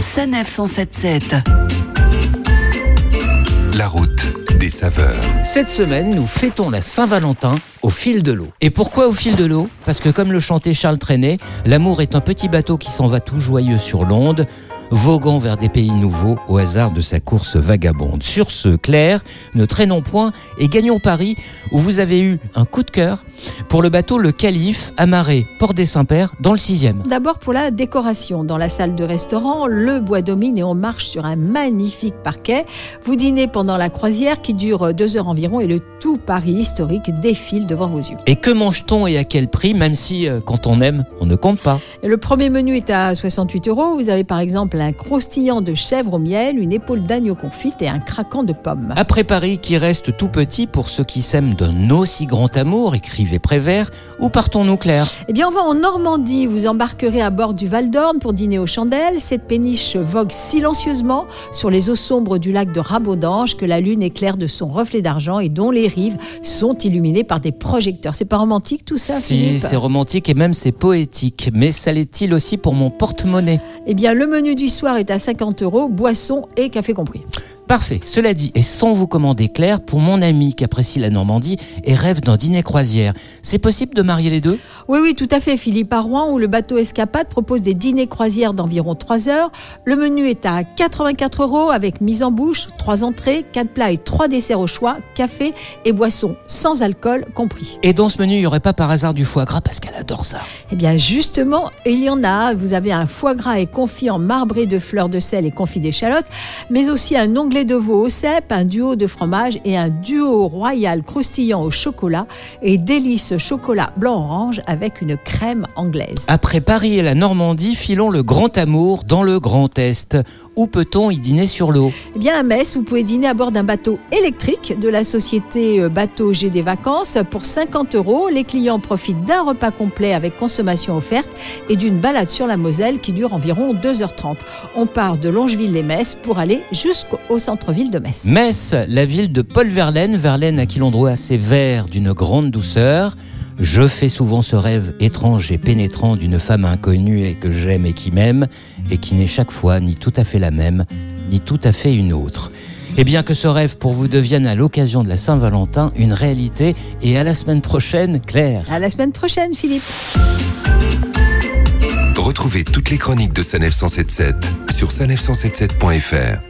Sanef 177. La route des saveurs. Cette semaine, nous fêtons la Saint-Valentin au fil de l'eau. Et pourquoi au fil de l'eau? Parce que comme le chantait Charles Trenet, l'amour est un petit bateau qui s'en va tout joyeux sur l'onde voguant vers des pays nouveaux au hasard de sa course vagabonde. Sur ce, Claire, ne traînons point et gagnons Paris, où vous avez eu un coup de cœur pour le bateau Le Calife, amarré Port des Saints-Pères, dans le 6e. D'abord pour la décoration. Dans la salle de restaurant, le bois domine et on marche sur un magnifique parquet. Vous dînez pendant la croisière qui dure deux heures environ et le tout Paris historique défile devant vos yeux. Et que mange-t-on et à quel prix, même si euh, quand on aime, on ne compte pas? Le premier menu est à 68 euros. Vous avez par exemple un croustillant de chèvre au miel, une épaule d'agneau confite et un craquant de pommes. Après Paris, qui reste tout petit pour ceux qui s'aiment d'un aussi grand amour, écrivait Prévert, où partons-nous, Claire? Eh bien, on va en Normandie. Vous embarquerez à bord du Val d'Orne pour dîner aux chandelles. Cette péniche vogue silencieusement sur les eaux sombres du lac de Rabaudange que la lune éclaire de son reflet d'argent et dont les rives sont illuminées par des projecteurs. C'est pas romantique tout ça Si, c'est romantique et même c'est poétique. Mais ça l'est-il aussi pour mon porte-monnaie? Eh bien, le menu du soir est à 50 euros, boisson et café compris. Parfait. Cela dit, et sans vous commander Claire, pour mon ami qui apprécie la Normandie et rêve d'un dîner croisière, c'est possible de marier les deux? Oui, oui, tout à fait. Philippe à Rouen, où le bateau Escapade propose des dîners croisières d'environ 3 heures. Le menu est à 84 euros avec mise en bouche, 3 entrées, 4 plats et 3 desserts au choix, café et boissons sans alcool compris. Et dans ce menu, il n'y aurait pas par hasard du foie gras parce qu'elle adore ça. Eh bien, justement, il y en a. Vous avez un foie gras et confit en marbré de fleurs de sel et confit d'échalote, mais aussi un onglet de veau au cèpe, un duo de fromage et un duo royal croustillant au chocolat et délice chocolat blanc-orange avec une crème anglaise. Après Paris et la Normandie, filons le grand amour dans le Grand Est. Où peut-on y dîner sur l'eau? Eh bien, à Metz, vous pouvez dîner à bord d'un bateau électrique de la société euh, Bateau G des Vacances pour 50 euros. Les clients profitent d'un repas complet avec consommation offerte et d'une balade sur la Moselle qui dure environ 2h30. On part de Longeville-les-Metz pour aller jusqu'au centre-ville de Metz. Metz, la ville de Paul Verlaine, Verlaine à qui l'on doit ses vers d'une grande douceur. Je fais souvent ce rêve étrange et pénétrant d'une femme inconnue et que j'aime et qui m'aime, et qui n'est chaque fois ni tout à fait la même, ni tout à fait une autre. Et bien que ce rêve pour vous devienne à l'occasion de la Saint-Valentin une réalité, et à la semaine prochaine, Claire. À la semaine prochaine, Philippe. Retrouvez toutes les chroniques de Sanef 177 sur sanef177.fr.